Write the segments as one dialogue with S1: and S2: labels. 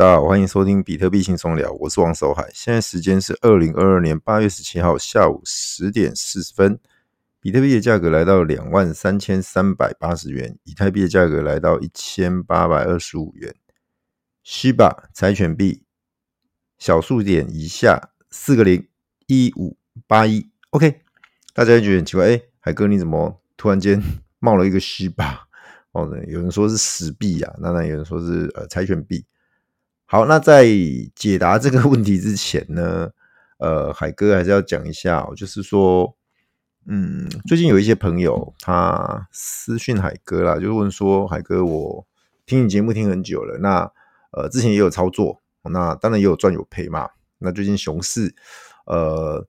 S1: 大家好，欢迎收听比特币轻松聊，我是王守海。现在时间是二零二二年八月十七号下午十点四十分，比特币的价格来到两万三千三百八十元，以太币的价格来到一千八百二十五元。Shiba 柴犬币小数点以下四个零一五八一，OK，大家觉得很奇怪，哎，海哥你怎么突然间冒了一个 Shiba？哦，有人说是死币啊，那那有人说是呃柴犬币。好，那在解答这个问题之前呢，呃，海哥还是要讲一下，就是说，嗯，最近有一些朋友他私讯海哥啦，就问说，海哥，我听你节目听很久了，那呃，之前也有操作，那当然也有赚有赔嘛。那最近熊市，呃，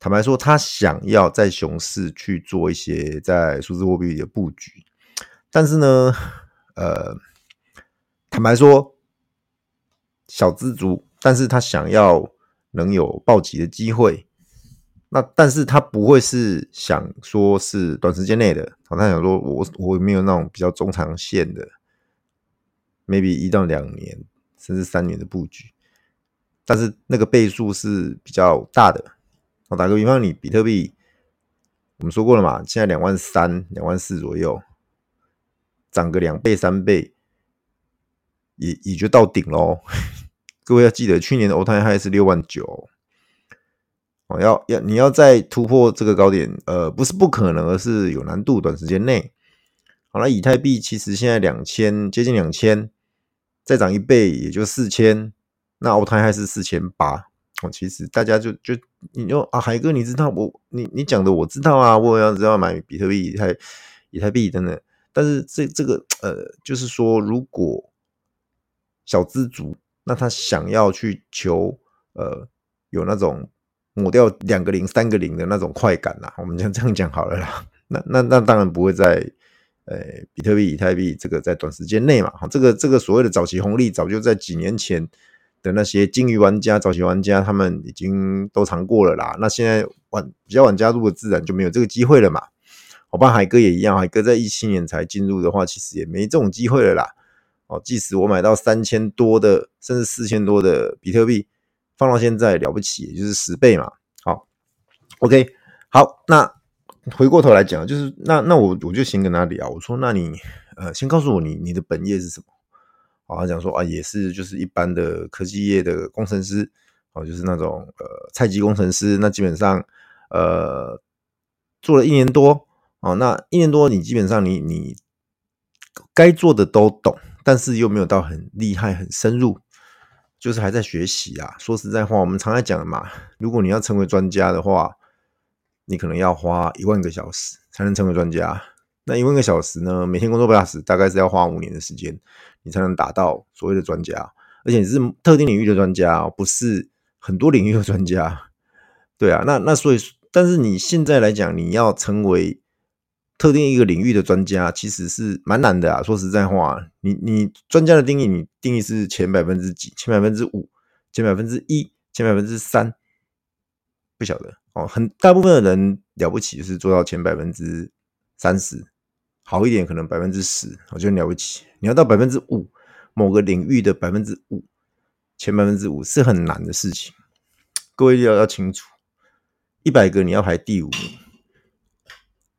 S1: 坦白说，他想要在熊市去做一些在数字货币的布局。但是呢，呃，坦白说，小资族，但是他想要能有暴击的机会，那但是他不会是想说是短时间内的，他想说我我没有那种比较中长线的，maybe 一到两年甚至三年的布局，但是那个倍数是比较大的。我打个比方，你比特币，我们说过了嘛，现在两万三、两万四左右。涨个两倍三倍，也也就到顶喽。各位要记得，去年的 All Time High 是六万九哦，要要你要再突破这个高点，呃，不是不可能，而是有难度。短时间内，好了，以太币其实现在两千，接近两千，再涨一倍也就四千，那 All Time High 是四千八哦。其实大家就就你说啊，海哥，你知道我你你讲的我知道啊，我要知道买比特币、以太以太币等等。但是这这个呃，就是说，如果小资族，那他想要去求呃有那种抹掉两个零、三个零的那种快感呐，我们就这样讲好了啦。那那那当然不会在呃比特币、以太币这个在短时间内嘛。哈，这个这个所谓的早期红利，早就在几年前的那些鲸鱼玩家、早期玩家他们已经都尝过了啦。那现在晚比较晚加入的，自然就没有这个机会了嘛。我爸海哥也一样，海哥在一七年才进入的话，其实也没这种机会了啦。哦，即使我买到三千多的，甚至四千多的比特币，放到现在了不起，也就是十倍嘛。好，OK，好，那回过头来讲，就是那那我我就先跟他聊，我说，那你呃，先告诉我你你的本业是什么？好，他讲说啊，也是就是一般的科技业的工程师，哦，就是那种呃菜鸡工程师，那基本上呃做了一年多。哦，那一年多，你基本上你你该做的都懂，但是又没有到很厉害、很深入，就是还在学习啊。说实在话，我们常在讲的嘛，如果你要成为专家的话，你可能要花一万个小时才能成为专家。那一万个小时呢，每天工作八小时，大概是要花五年的时间，你才能达到所谓的专家。而且是特定领域的专家，不是很多领域的专家。对啊，那那所以，但是你现在来讲，你要成为特定一个领域的专家其实是蛮难的啊！说实在话，你你专家的定义，你定义是前百分之几？前百分之五？前百分之一？前百分之三？不晓得哦。很大部分的人了不起，是做到前百分之三十，好一点可能百分之十，我觉得了不起。你要到百分之五，某个领域的百分之五，前百分之五是很难的事情。各位要要清楚，一百个你要排第五。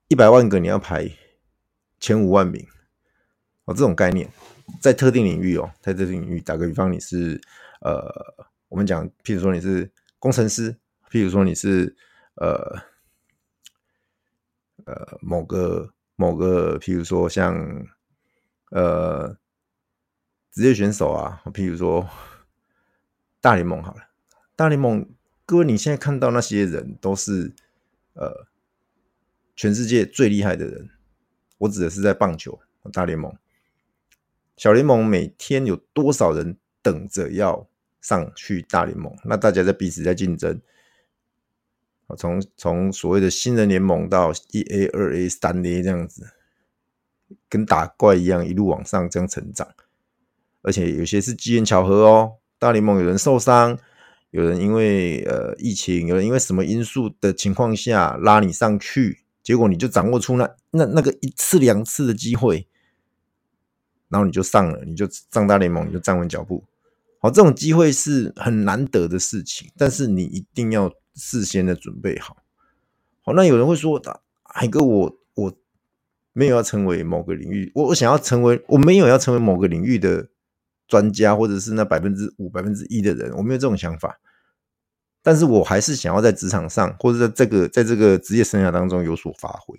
S1: 一百万个你要排前五万名哦，这种概念在特定领域哦，在特定领域，打个比方，你是呃，我们讲，譬如说你是工程师，譬如说你是呃呃某个某个，譬如说像呃职业选手啊，譬如说大联盟好了，大联盟，各位你现在看到那些人都是呃。全世界最厉害的人，我指的是在棒球大联盟、小联盟，每天有多少人等着要上去大联盟？那大家在彼此在竞争，从从所谓的新人联盟到一 A、二 A、三 A 这样子，跟打怪一样，一路往上这样成长。而且有些是机缘巧合哦，大联盟有人受伤，有人因为呃疫情，有人因为什么因素的情况下拉你上去。结果你就掌握出那那那个一次两次的机会，然后你就上了，你就上大联盟，你就站稳脚步。好，这种机会是很难得的事情，但是你一定要事先的准备好。好，那有人会说，海哥，我我没有要成为某个领域，我我想要成为，我没有要成为某个领域的专家，或者是那百分之五、百分之一的人，我没有这种想法。但是我还是想要在职场上，或者在这个在这个职业生涯当中有所发挥。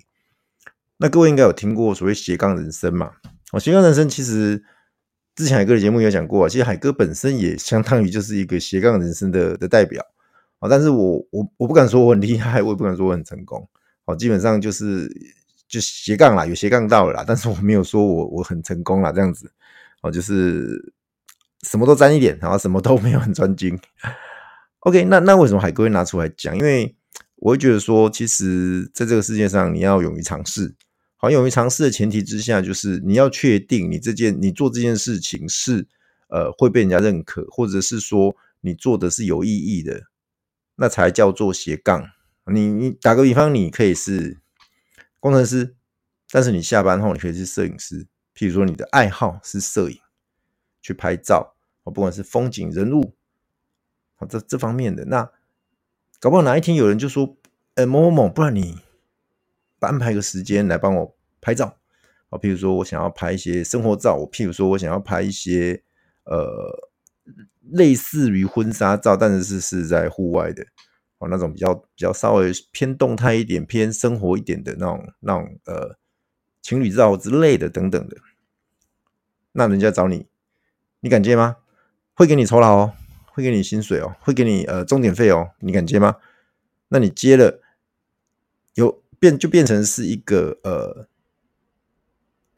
S1: 那各位应该有听过所谓斜杠人生嘛？哦，斜杠人生其实之前海哥的节目有讲过，其实海哥本身也相当于就是一个斜杠人生的的代表啊。但是我我我不敢说我很厉害，我也不敢说我很成功。哦，基本上就是就斜杠啦，有斜杠到了啦，但是我没有说我我很成功啦，这样子哦，就是什么都沾一点，然后什么都没有很专精。OK，那那为什么海哥会拿出来讲？因为我会觉得说，其实在这个世界上，你要勇于尝试。好，勇于尝试的前提之下，就是你要确定你这件你做这件事情是呃会被人家认可，或者是说你做的是有意义的，那才叫做斜杠。你你打个比方，你可以是工程师，但是你下班后你可以是摄影师。譬如说你的爱好是摄影，去拍照，不管是风景、人物。好，这这方面的那，搞不好哪一天有人就说，呃，某某某，不然你安排个时间来帮我拍照。好，譬如说我想要拍一些生活照，我譬如说我想要拍一些呃类似于婚纱照，但是是是在户外的，哦，那种比较比较稍微偏动态一点、偏生活一点的那种那种呃情侣照之类的等等的。那人家找你，你敢接吗？会给你酬劳哦。会给你薪水哦，会给你呃重点费哦，你敢接吗？那你接了，有变就变成是一个呃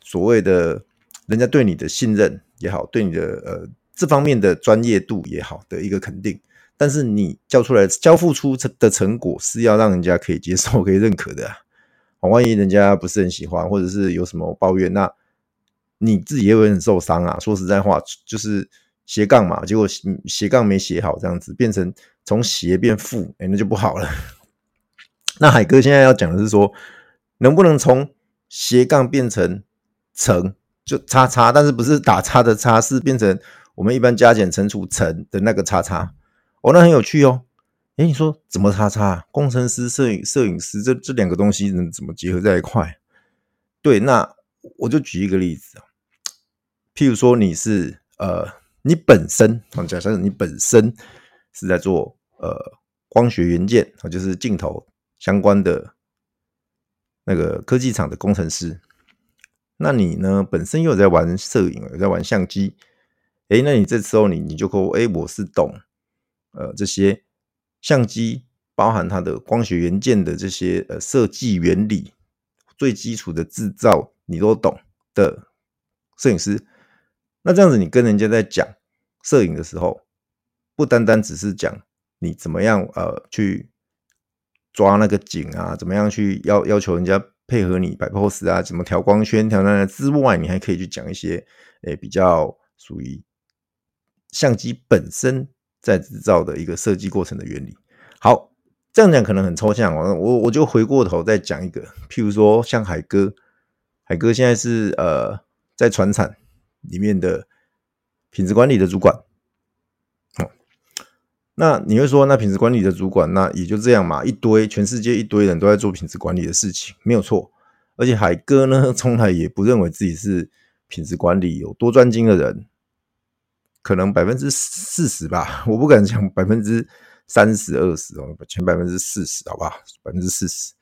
S1: 所谓的人家对你的信任也好，对你的呃这方面的专业度也好的一个肯定。但是你交出来交付出的成果是要让人家可以接受、可以认可的啊。万一人家不是很喜欢，或者是有什么抱怨，那你自己也会很受伤啊。说实在话，就是。斜杠嘛，结果斜杠没写好，这样子变成从斜变负，哎、那就不好了。那海哥现在要讲的是说，能不能从斜杠变成乘，就叉叉，但是不是打叉的叉，是变成我们一般加减乘除乘的那个叉叉。哦，那很有趣哦。哎、你说怎么叉叉？工程师、摄影、摄影师这这两个东西能怎么结合在一块？对，那我就举一个例子啊，譬如说你是呃。你本身，假设你本身是在做呃光学元件啊，就是镜头相关的那个科技厂的工程师。那你呢，本身又在玩摄影，有在玩相机。诶，那你这时候你你就说，诶，我是懂呃这些相机包含它的光学元件的这些呃设计原理，最基础的制造你都懂的摄影师。那这样子，你跟人家在讲摄影的时候，不单单只是讲你怎么样呃去抓那个景啊，怎么样去要要求人家配合你摆 pose 啊，怎么调光圈调那之外，你还可以去讲一些诶、比较属于相机本身在制造的一个设计过程的原理。好，这样讲可能很抽象，我我我就回过头再讲一个，譬如说像海哥，海哥现在是呃在船厂。里面的品质管理的主管，哦，那你会说，那品质管理的主管，那也就这样嘛，一堆全世界一堆人都在做品质管理的事情，没有错。而且海哥呢，从来也不认为自己是品质管理有多专精的人，可能百分之四十吧，我不敢讲百分之三十、二十哦，前百分之四十，好不好？百分之四十，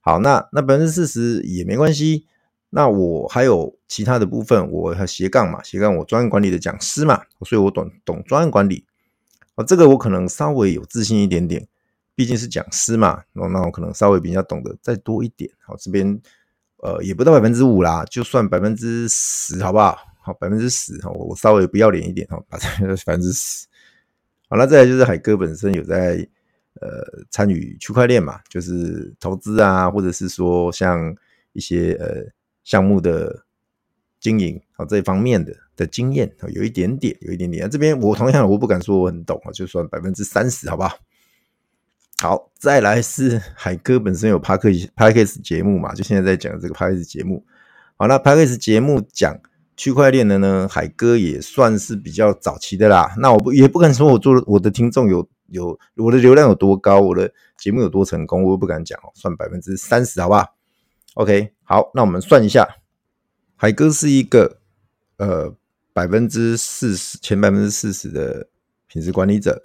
S1: 好，那那百分之四十也没关系。那我还有其他的部分，我还斜杠嘛，斜杠我专案管理的讲师嘛，所以我懂懂专案管理。啊，这个我可能稍微有自信一点点，毕竟是讲师嘛，那那我可能稍微比较懂得再多一点。好，这边呃也不到百分之五啦，就算百分之十好不好？好，百分之十，我我稍微不要脸一点哈，百分之十。好，那再来就是海哥本身有在呃参与区块链嘛，就是投资啊，或者是说像一些呃。项目的经营啊，这一方面的的经验啊，有一点点，有一点点。这边我同样我不敢说我很懂啊，就算百分之三十，好不好？好，再来是海哥本身有 Podcast Podcast 节目嘛，就现在在讲这个 Podcast 节目。好，那 Podcast 节目讲区块链的呢，海哥也算是比较早期的啦。那我不也不敢说我做我的听众有有我的流量有多高，我的节目有多成功，我也不敢讲哦。算百分之三十好不好？OK，好，那我们算一下，海哥是一个呃百分之四十前百分之四十的品质管理者，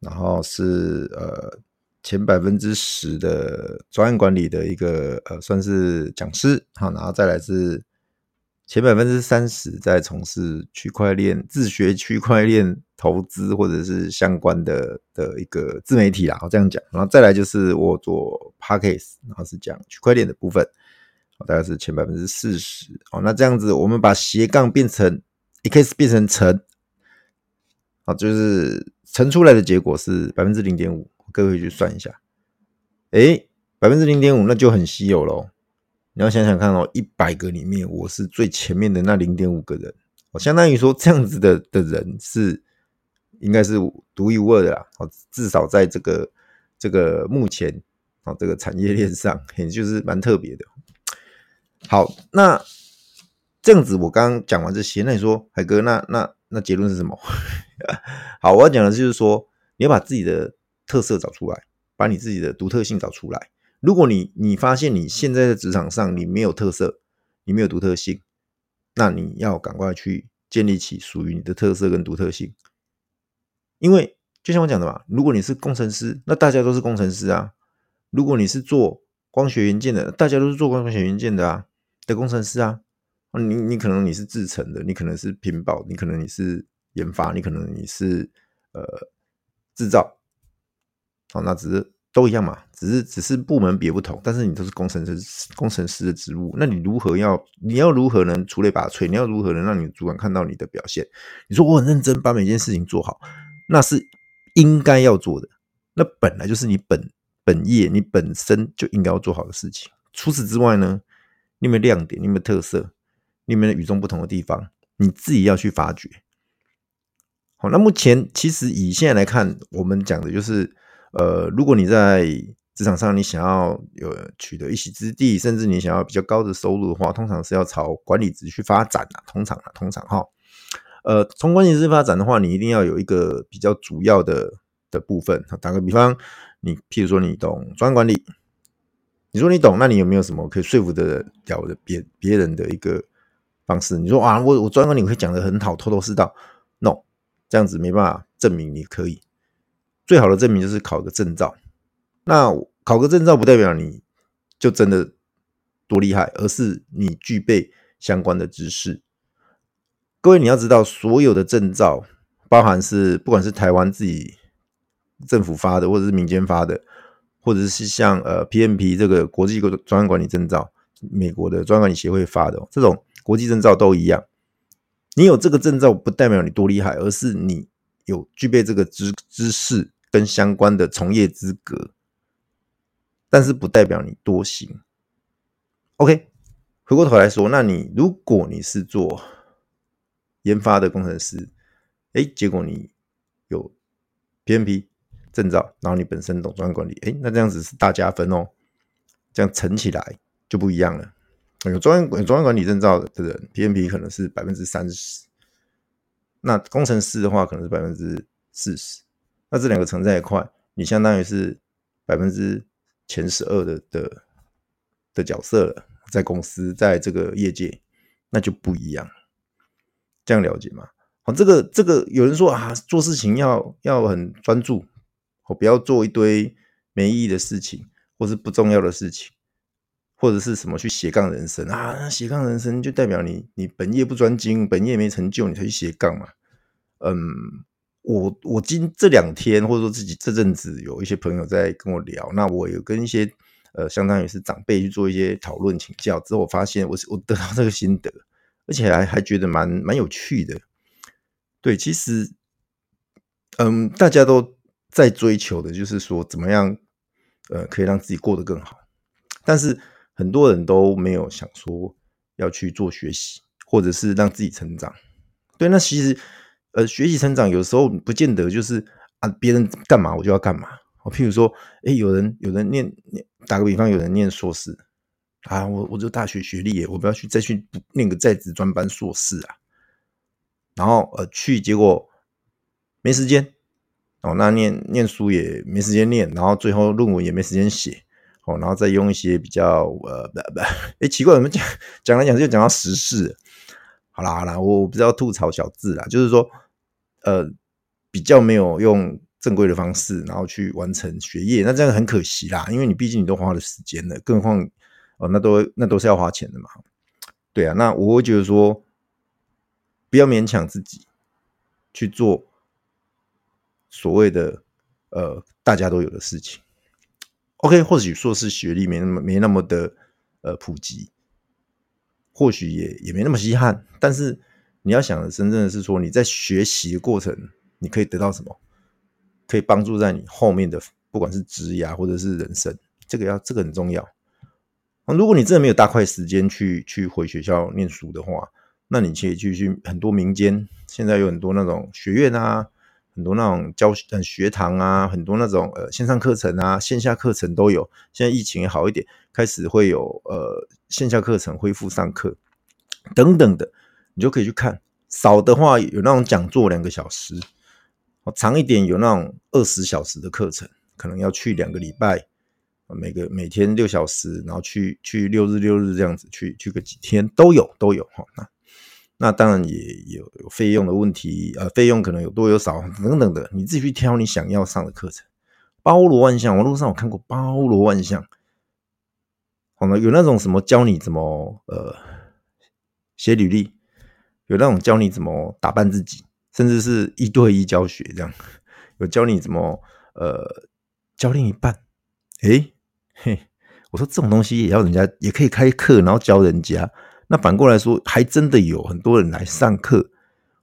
S1: 然后是呃。前百分之十的专案管理的一个呃，算是讲师，好，然后再来是前百分之三十在从事区块链自学区块链投资或者是相关的的一个自媒体啦，我这样讲，然后再来就是我做 Podcast，然后是讲区块链的部分，大概是前百分之四十，哦，那这样子我们把斜杠变成 X 变成乘，啊，就是乘出来的结果是百分之零点五。各位去算一下，诶，百分之零点五，那就很稀有喽。你要想想看哦，一百个里面，我是最前面的那零点五个人，哦，相当于说这样子的的人是应该是独一无二的啦。哦，至少在这个这个目前哦这个产业链上，也就是蛮特别的。好，那这样子我刚刚讲完这些，那你说海哥，那那那结论是什么？好，我要讲的就是说，你要把自己的。特色找出来，把你自己的独特性找出来。如果你你发现你现在在职场上你没有特色，你没有独特性，那你要赶快去建立起属于你的特色跟独特性。因为就像我讲的嘛，如果你是工程师，那大家都是工程师啊；如果你是做光学元件的，大家都是做光学元件的啊的工程师啊。你你可能你是制程的，你可能是品保，你可能你是研发，你可能你是呃制造。好，那只是都一样嘛，只是只是部门别不同，但是你都是工程师，工程师的职务，那你如何要，你要如何能出类拔萃？你要如何能让你主管看到你的表现？你说我很认真，把每件事情做好，那是应该要做的，那本来就是你本本业，你本身就应该要做好的事情。除此之外呢，你有没有亮点？你有没有特色？你有没有与众不同的地方？你自己要去发掘。好，那目前其实以现在来看，我们讲的就是。呃，如果你在职场上，你想要有取得一席之地，甚至你想要比较高的收入的话，通常是要朝管理职去发展啊。通常啊，通常哈，呃，从管理职发展的话，你一定要有一个比较主要的的部分。打个比方，你譬如说你懂专管理，你说你懂，那你有没有什么可以说服得了的别别人的一个方式？你说啊，我我专管理会讲得很好，头头是道。No，这样子没办法证明你可以。最好的证明就是考个证照。那考个证照不代表你就真的多厉害，而是你具备相关的知识。各位，你要知道，所有的证照，包含是不管是台湾自己政府发的，或者是民间发的，或者是像呃 PMP 这个国际专案管理证照，美国的专案管理协会发的这种国际证照都一样。你有这个证照不代表你多厉害，而是你有具备这个知知识。跟相关的从业资格，但是不代表你多行。OK，回过头来说，那你如果你是做研发的工程师，哎，结果你有 PMP 证照，然后你本身懂专业管理，哎，那这样子是大加分哦。这样乘起来就不一样了。有专业有专业管理证照的人，PMP 可能是百分之三十，那工程师的话可能是百分之四十。那这两个乘在一块，你相当于是百分之前十二的的的角色了，在公司，在这个业界，那就不一样。这样了解吗？好，这个这个有人说啊，做事情要要很专注，我不要做一堆没意义的事情，或是不重要的事情，或者是什么去斜杠人生啊？斜杠人生就代表你你本业不专精，本业没成就，你才去斜杠嘛？嗯。我我今这两天或者说自己这阵子有一些朋友在跟我聊，那我有跟一些呃相当于是长辈去做一些讨论请教之后，我发现我我得到这个心得，而且还还觉得蛮蛮有趣的。对，其实嗯，大家都在追求的就是说怎么样呃可以让自己过得更好，但是很多人都没有想说要去做学习，或者是让自己成长。对，那其实。呃，学习成长有时候不见得就是啊，别人干嘛我就要干嘛。我譬如说，诶，有人有人念，打个比方，有人念硕士，啊，我我就大学学历，我不要去再去念个在职专班硕士啊。然后呃去，结果没时间哦，那念念书也没时间念，然后最后论文也没时间写哦，然后再用一些比较呃不不，哎奇怪，怎么讲讲来讲就讲到时事？好啦好啦，我不知道吐槽小字啦，就是说呃比较没有用正规的方式，然后去完成学业，那这样很可惜啦，因为你毕竟你都花了时间了，更何况哦那都那都是要花钱的嘛。对啊，那我会觉得说。不要勉强自己去做所谓的呃大家都有的事情。OK，或许硕士学历没那么没那么的呃普及，或许也也没那么稀罕。但是你要想的真正的是说，你在学习的过程，你可以得到什么？可以帮助在你后面的不管是职涯或者是人生，这个要这个很重要。如果你真的没有大块时间去去回学校念书的话，那你可以去去很多民间，现在有很多那种学院啊，很多那种教学学堂啊，很多那种呃线上课程啊，线下课程都有。现在疫情也好一点，开始会有呃线下课程恢复上课等等的，你就可以去看。少的话有那种讲座两个小时，长一点有那种二十小时的课程，可能要去两个礼拜，每个每天六小时，然后去去六日六日这样子去去个几天都有都有哈那。那当然也有有费用的问题，呃，费用可能有多有少等等的，你自己去挑你想要上的课程，包罗万象。网络上我看过包罗万象，好呢，有那种什么教你怎么呃写履历，有那种教你怎么打扮自己，甚至是一对一教学这样，有教你怎么呃教另一半，诶嘿，我说这种东西也要人家也可以开课，然后教人家。那反过来说，还真的有很多人来上课，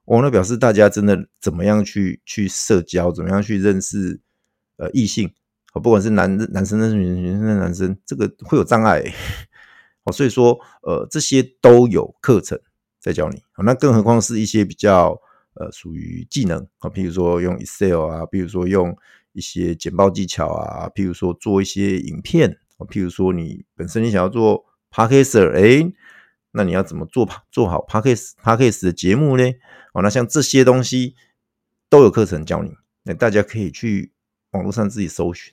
S1: 哦，那表示大家真的怎么样去去社交，怎么样去认识呃异性，哦，不管是男男生认识女生，女生认识男生，这个会有障碍，哦，所以说呃这些都有课程在教你，那更何况是一些比较呃属于技能啊，譬如说用 Excel 啊，譬如说用一些简报技巧啊，譬如说做一些影片，譬如说你本身你想要做 Podcaster 哎。那你要怎么做做好 Podcast Podcast 的节目呢？哦，那像这些东西都有课程教你，那大家可以去网络上自己搜寻。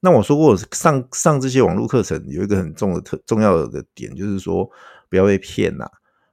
S1: 那我说过，上上这些网络课程有一个很重的特重要的点，就是说不要被骗呐。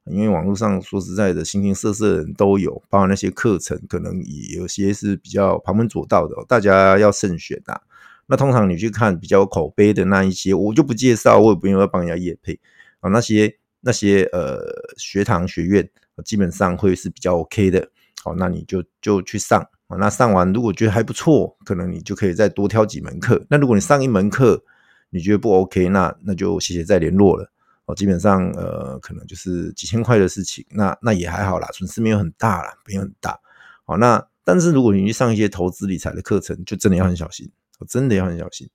S1: 因为网络上说实在的，形形色色的人都有，包括那些课程，可能也有些是比较旁门左道的，大家要慎选呐。那通常你去看比较有口碑的那一些，我就不介绍，我也不用要帮人家业配啊那些。那些呃学堂学院基本上会是比较 OK 的，好，那你就就去上啊。那上完如果觉得还不错，可能你就可以再多挑几门课。那如果你上一门课你觉得不 OK，那那就谢谢再联络了。哦，基本上呃可能就是几千块的事情，那那也还好啦，损失没有很大啦，没有很大。好，那但是如果你去上一些投资理财的课程，就真的要很小心，真的要很小心。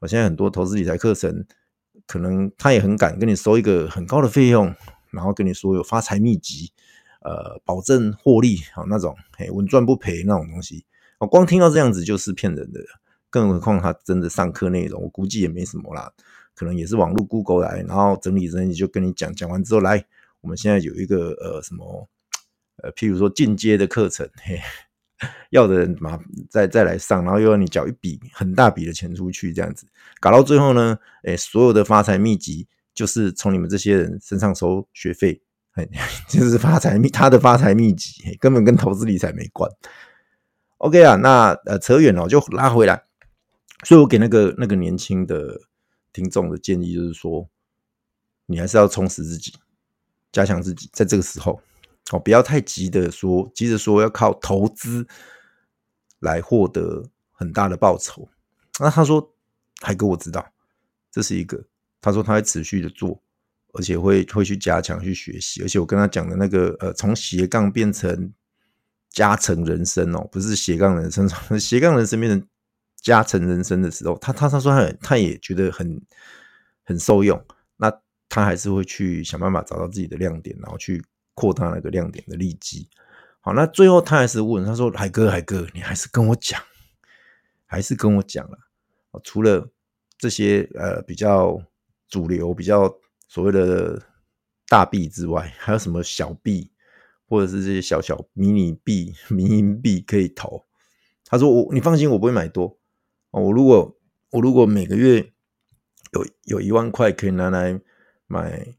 S1: 我现在很多投资理财课程。可能他也很敢跟你收一个很高的费用，然后跟你说有发财秘籍，呃，保证获利啊那种，嘿，稳赚不赔那种东西。我光听到这样子就是骗人的，更何况他真的上课内容，我估计也没什么啦，可能也是网络 Google 来，然后整理整理就跟你讲，讲完之后来，我们现在有一个呃什么，呃，譬如说进阶的课程，嘿。要的人嘛，再再来上，然后又要你缴一笔很大笔的钱出去，这样子搞到最后呢，诶，所有的发财秘籍就是从你们这些人身上收学费，嘿，就是发财秘他的发财秘籍，根本跟投资理财没关。OK 啊，那呃扯远了，就拉回来。所以我给那个那个年轻的听众的建议就是说，你还是要充实自己，加强自己，在这个时候。哦，不要太急的说，急着说要靠投资来获得很大的报酬。那他说，海哥，我知道这是一个。他说他会持续的做，而且会会去加强去学习。而且我跟他讲的那个，呃，从斜杠变成加成人生哦，不是斜杠人生，斜杠人生变成加成人生的时候，他他他说他他也觉得很很受用。那他还是会去想办法找到自己的亮点，然后去。扩大那个亮点的利基，好，那最后他还是问他说：“海哥，海哥，你还是跟我讲，还是跟我讲了。除了这些呃比较主流、比较所谓的大币之外，还有什么小币，或者是这些小小迷你币、迷因币可以投？他说我，你放心，我不会买多。我如果我如果每个月有有一万块可以拿来买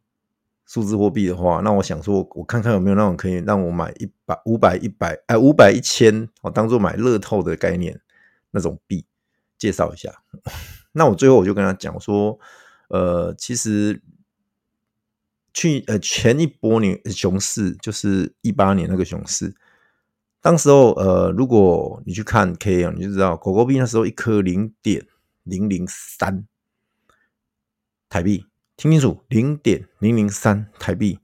S1: 数字货币的话，那我想说，我看看有没有那种可以让我买一百、五百、一百，哎，五百、一千，我当做买乐透的概念那种币，介绍一下。那我最后我就跟他讲说，呃，其实去呃前一波年熊市就是一八年那个熊市。当时候，呃，如果你去看 K 啊，你就知道狗狗币那时候一颗零点零零三台币，听清楚，零点零零三台币，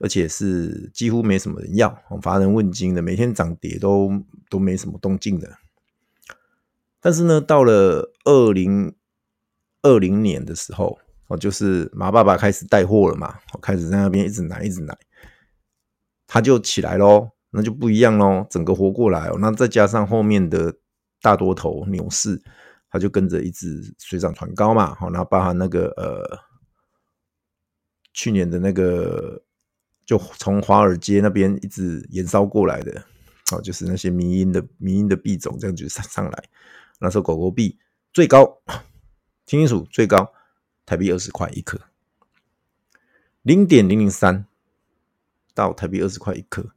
S1: 而且是几乎没什么人要，乏人问津的，每天涨跌都都没什么动静的。但是呢，到了二零二零年的时候，哦，就是马爸爸开始带货了嘛，开始在那边一直奶一直奶，他就起来喽。那就不一样喽，整个活过来哦。那再加上后面的大多头牛市，它就跟着一直水涨船高嘛。好，然后包含那个呃，去年的那个，就从华尔街那边一直延烧过来的，哦，就是那些民营的民营的币种这样就上上来。那时候狗狗币最高，听清楚，最高台币二十块一克，零点零零三到台币二十块一克。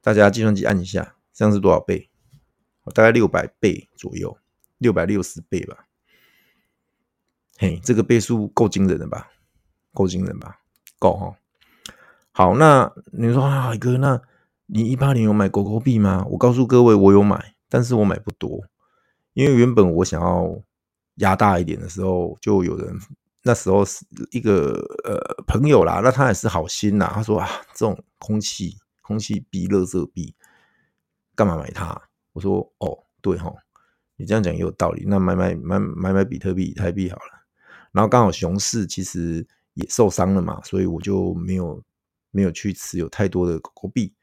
S1: 大家计算机按一下，这样是多少倍？大概六百倍左右，六百六十倍吧。嘿，这个倍数够惊人的吧？够惊人吧？够哈。好，那你说啊，海哥，那你一八年有买狗狗币吗？我告诉各位，我有买，但是我买不多，因为原本我想要压大一点的时候，就有人那时候是一个呃朋友啦，那他也是好心啦，他说啊，这种空气。空气币、垃圾币，干嘛买它？我说哦，对哈，你这样讲也有道理。那买买买买买比特币、以太币好了。然后刚好熊市其实也受伤了嘛，所以我就没有没有去持有太多的狗狗币。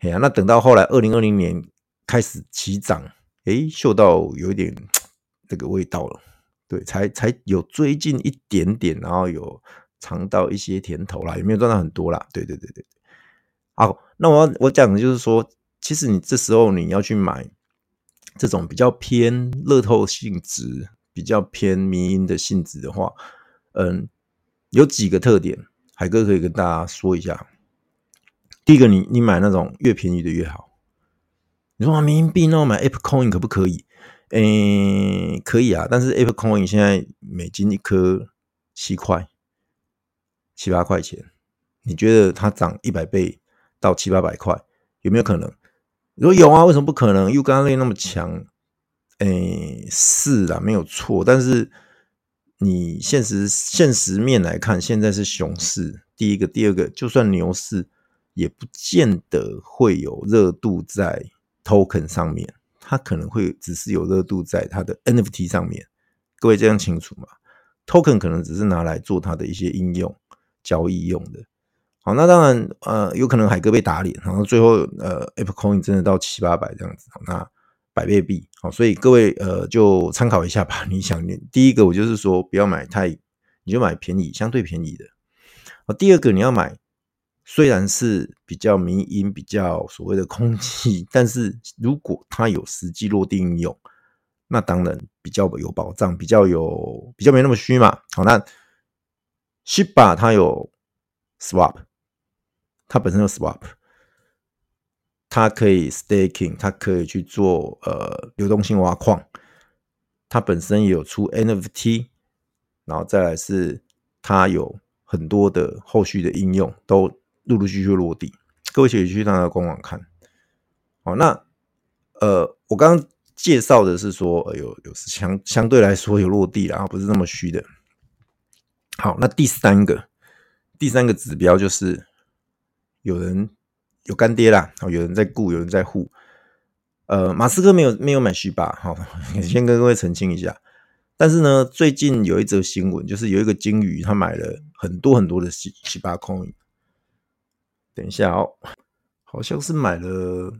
S1: 哎呀，那等到后来二零二零年开始起涨，哎，嗅到有一点这个味道了，对，才才有追进一点点，然后有尝到一些甜头啦，也没有赚到很多啦。对对对对。好，那我我讲的就是说，其实你这时候你要去买这种比较偏乐透性质、比较偏迷因的性质的话，嗯，有几个特点，海哥可以跟大家说一下。第一个，你你买那种越便宜的越好。你说啊，迷因币那我买 Apple Coin 可不可以？诶，可以啊，但是 Apple Coin 现在美金一颗七块、七八块钱，你觉得它涨一百倍？到七八百块有没有可能？你说有啊，为什么不可能？因为刚刚那么强，诶，是啊，没有错。但是你现实现实面来看，现在是熊市。第一个，第二个，就算牛市，也不见得会有热度在 token 上面。它可能会只是有热度在它的 NFT 上面。各位这样清楚吗？token 可能只是拿来做它的一些应用交易用的。好，那当然，呃，有可能海哥被打脸，然后最后，呃，Ape Coin 真的到七八百这样子，那百倍币，好，所以各位，呃，就参考一下吧。你想，第一个，我就是说，不要买太，你就买便宜，相对便宜的。好，第二个，你要买，虽然是比较民营，比较所谓的空气，但是如果它有实际落地应用，那当然比较有保障，比较有，比较没那么虚嘛。好，那 Shiba 它有 Swap。它本身有 swap，它可以 staking，它可以去做呃流动性挖矿，它本身也有出 NFT，然后再来是它有很多的后续的应用都陆陆续续落地，各位可以去它的官网看。好，那呃我刚刚介绍的是说呃有有相相对来说有落地，然后不是那么虚的。好，那第三个第三个指标就是。有人有干爹啦，哦有人在顾，有人在护。呃，马斯克没有没有买 Shiba，好，先跟各位澄清一下。但是呢，最近有一则新闻，就是有一个鲸鱼，他买了很多很多的 Shiba Coin。等一下哦，好像是买了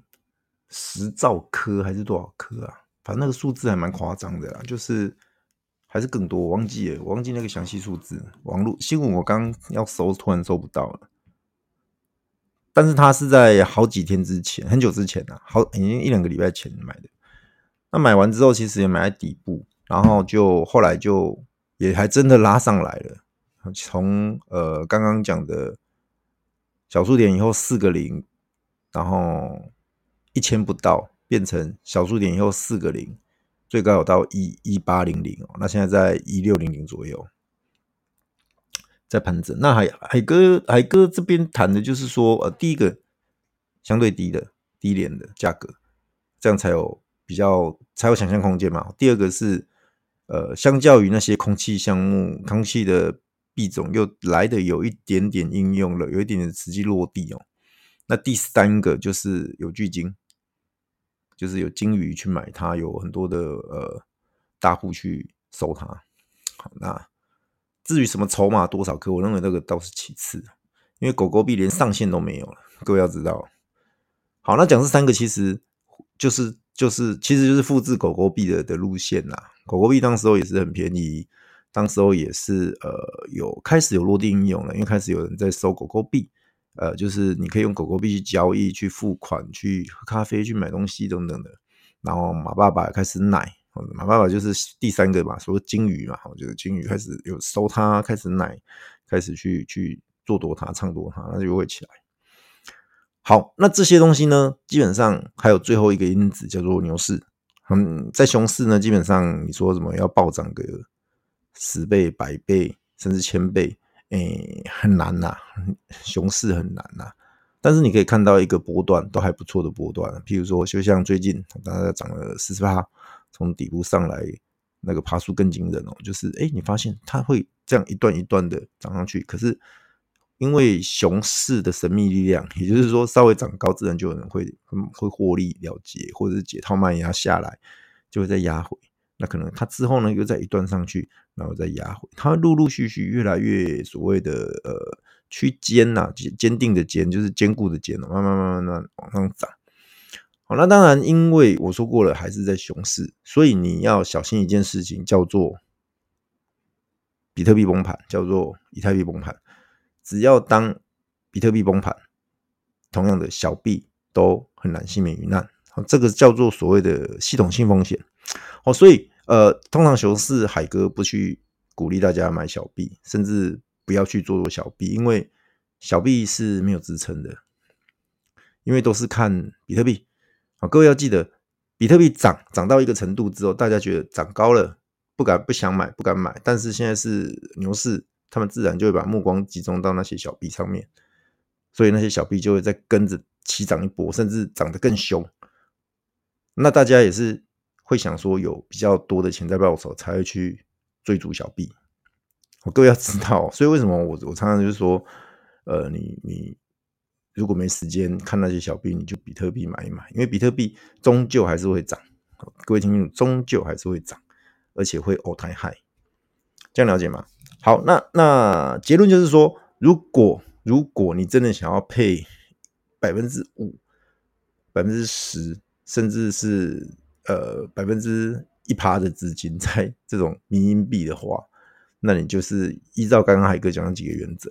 S1: 十兆颗还是多少颗啊？反正那个数字还蛮夸张的啦，就是还是更多，我忘记了，我忘记那个详细数字。网络新闻我刚要搜，突然搜不到了。但是它是在好几天之前，很久之前啊，好已经一两个礼拜前买的。那买完之后，其实也买在底部，然后就后来就也还真的拉上来了。从呃刚刚讲的小数点以后四个零，然后一千不到，变成小数点以后四个零，最高有到一一八零零哦。那现在在一六零零左右。在盘整，那海海哥海哥这边谈的就是说，呃，第一个相对低的低廉的价格，这样才有比较才有想象空间嘛。第二个是，呃，相较于那些空气项目、空气的币种，又来的有一点点应用了，有一点点实际落地哦。那第三个就是有巨鲸，就是有鲸鱼去买它，有很多的呃大户去收它。好，那。至于什么筹码多少颗，我认为那个倒是其次，因为狗狗币连上限都没有了。各位要知道，好，那讲这三个其实就是就是其实就是复制狗狗币的的路线呐。狗狗币当时候也是很便宜，当时候也是呃有开始有落地应用了，因为开始有人在收狗狗币，呃，就是你可以用狗狗币去交易、去付款、去喝咖啡、去买东西等等的。然后马爸爸开始奶。马爸爸就是第三个嘛，说鲸鱼嘛，就是鲸鱼开始有收它，开始奶，开始去去做多它，唱多它，那就会起来。好，那这些东西呢，基本上还有最后一个因子叫做牛市。嗯，在熊市呢，基本上你说什么要暴涨个十倍、百倍，甚至千倍，诶、欸，很难呐，熊市很难呐。但是你可以看到一个波段都还不错的波段，譬如说，就像最近大概涨了四十八。从底部上来，那个爬树更惊人哦！就是哎，你发现它会这样一段一段的涨上去，可是因为熊市的神秘力量，也就是说稍微涨高，自然就有人会会获利了结，或者是解套卖压下来，就会再压回。那可能它之后呢，又再一段上去，然后再压回。它陆陆续续越来越所谓的呃区间呐，坚定的坚就是坚固的坚，慢慢慢慢慢往上涨。好，那当然，因为我说过了，还是在熊市，所以你要小心一件事情，叫做比特币崩盘，叫做以太币崩盘。只要当比特币崩盘，同样的小币都很难幸免于难。好，这个叫做所谓的系统性风险。好，所以呃，通常熊市海哥不去鼓励大家买小币，甚至不要去做做小币，因为小币是没有支撑的，因为都是看比特币。各位要记得，比特币涨涨到一个程度之后，大家觉得涨高了，不敢不想买，不敢买。但是现在是牛市，他们自然就会把目光集中到那些小币上面，所以那些小币就会再跟着起涨一波，甚至涨得更凶。那大家也是会想说，有比较多的钱在报酬，才会去追逐小币。我各位要知道，所以为什么我我常常就是说，呃，你你。如果没时间看那些小币，你就比特币买一买，因为比特币终究还是会涨。各位听清楚，终究还是会涨，而且会 all time high。这样了解吗？好，那那结论就是说，如果如果你真的想要配百分之五、百分之十，甚至是呃百分之一趴的资金 在这种民营币的话，那你就是依照刚刚海哥讲的几个原则。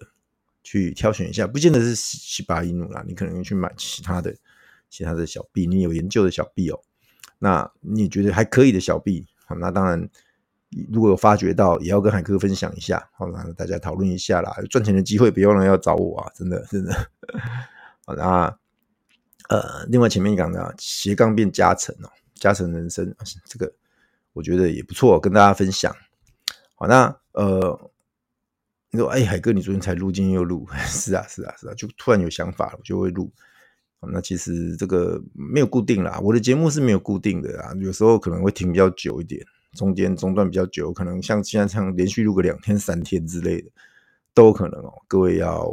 S1: 去挑选一下，不见得是西巴伊努啦，你可能去买其他的、其他的小币，你有研究的小币哦。那你觉得还可以的小币，好，那当然如果有发掘到，也要跟海哥分享一下，好，那大家讨论一下啦。赚钱的机会，别忘了要找我啊，真的，真的。好，那呃，另外前面讲的斜杠变加成哦，加成人生这个我觉得也不错，跟大家分享。好，那呃。你说：“哎，海哥，你昨天才录，今天又录，是啊，是啊，是啊，就突然有想法了，我就会录。那其实这个没有固定啦，我的节目是没有固定的啊，有时候可能会停比较久一点，中间中断比较久，可能像现在这样连续录个两天、三天之类的都有可能哦。各位要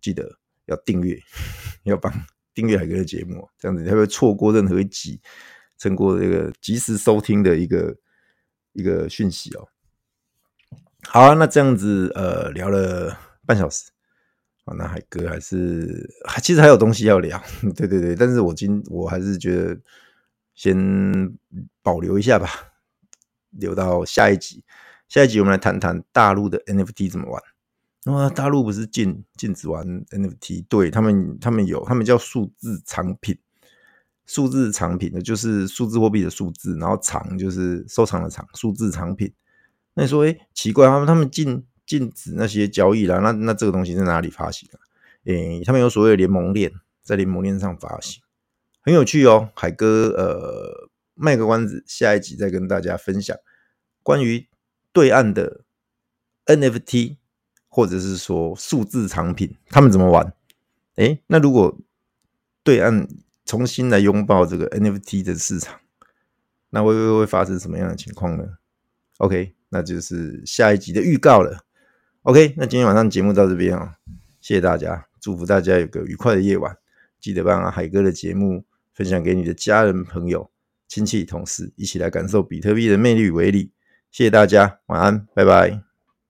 S1: 记得要订阅，要帮订阅海哥的节目，这样子你才会错过任何一集，成过这个及时收听的一个一个讯息哦。”好啊，那这样子呃聊了半小时啊，那海哥还是还其实还有东西要聊，对对对，但是我今我还是觉得先保留一下吧，留到下一集，下一集我们来谈谈大陆的 NFT 怎么玩。哇，大陆不是禁禁止玩 NFT？对，他们，他们有，他们叫数字藏品。数字藏品的就是数字货币的数字，然后藏就是收藏的藏，数字藏品。那你说，哎，奇怪，他们他们禁禁止那些交易啦，那那这个东西在哪里发行啊？诶，他们有所谓的联盟链，在联盟链上发行，很有趣哦。海哥，呃，卖个关子，下一集再跟大家分享关于对岸的 NFT，或者是说数字藏品，他们怎么玩？诶，那如果对岸重新来拥抱这个 NFT 的市场，那会会会发生什么样的情况呢？OK，那就是下一集的预告了。OK，那今天晚上节目到这边啊，谢谢大家，祝福大家有个愉快的夜晚。记得把海哥的节目分享给你的家人、朋友、亲戚、同事，一起来感受比特币的魅力为例。谢谢大家，晚安，拜拜。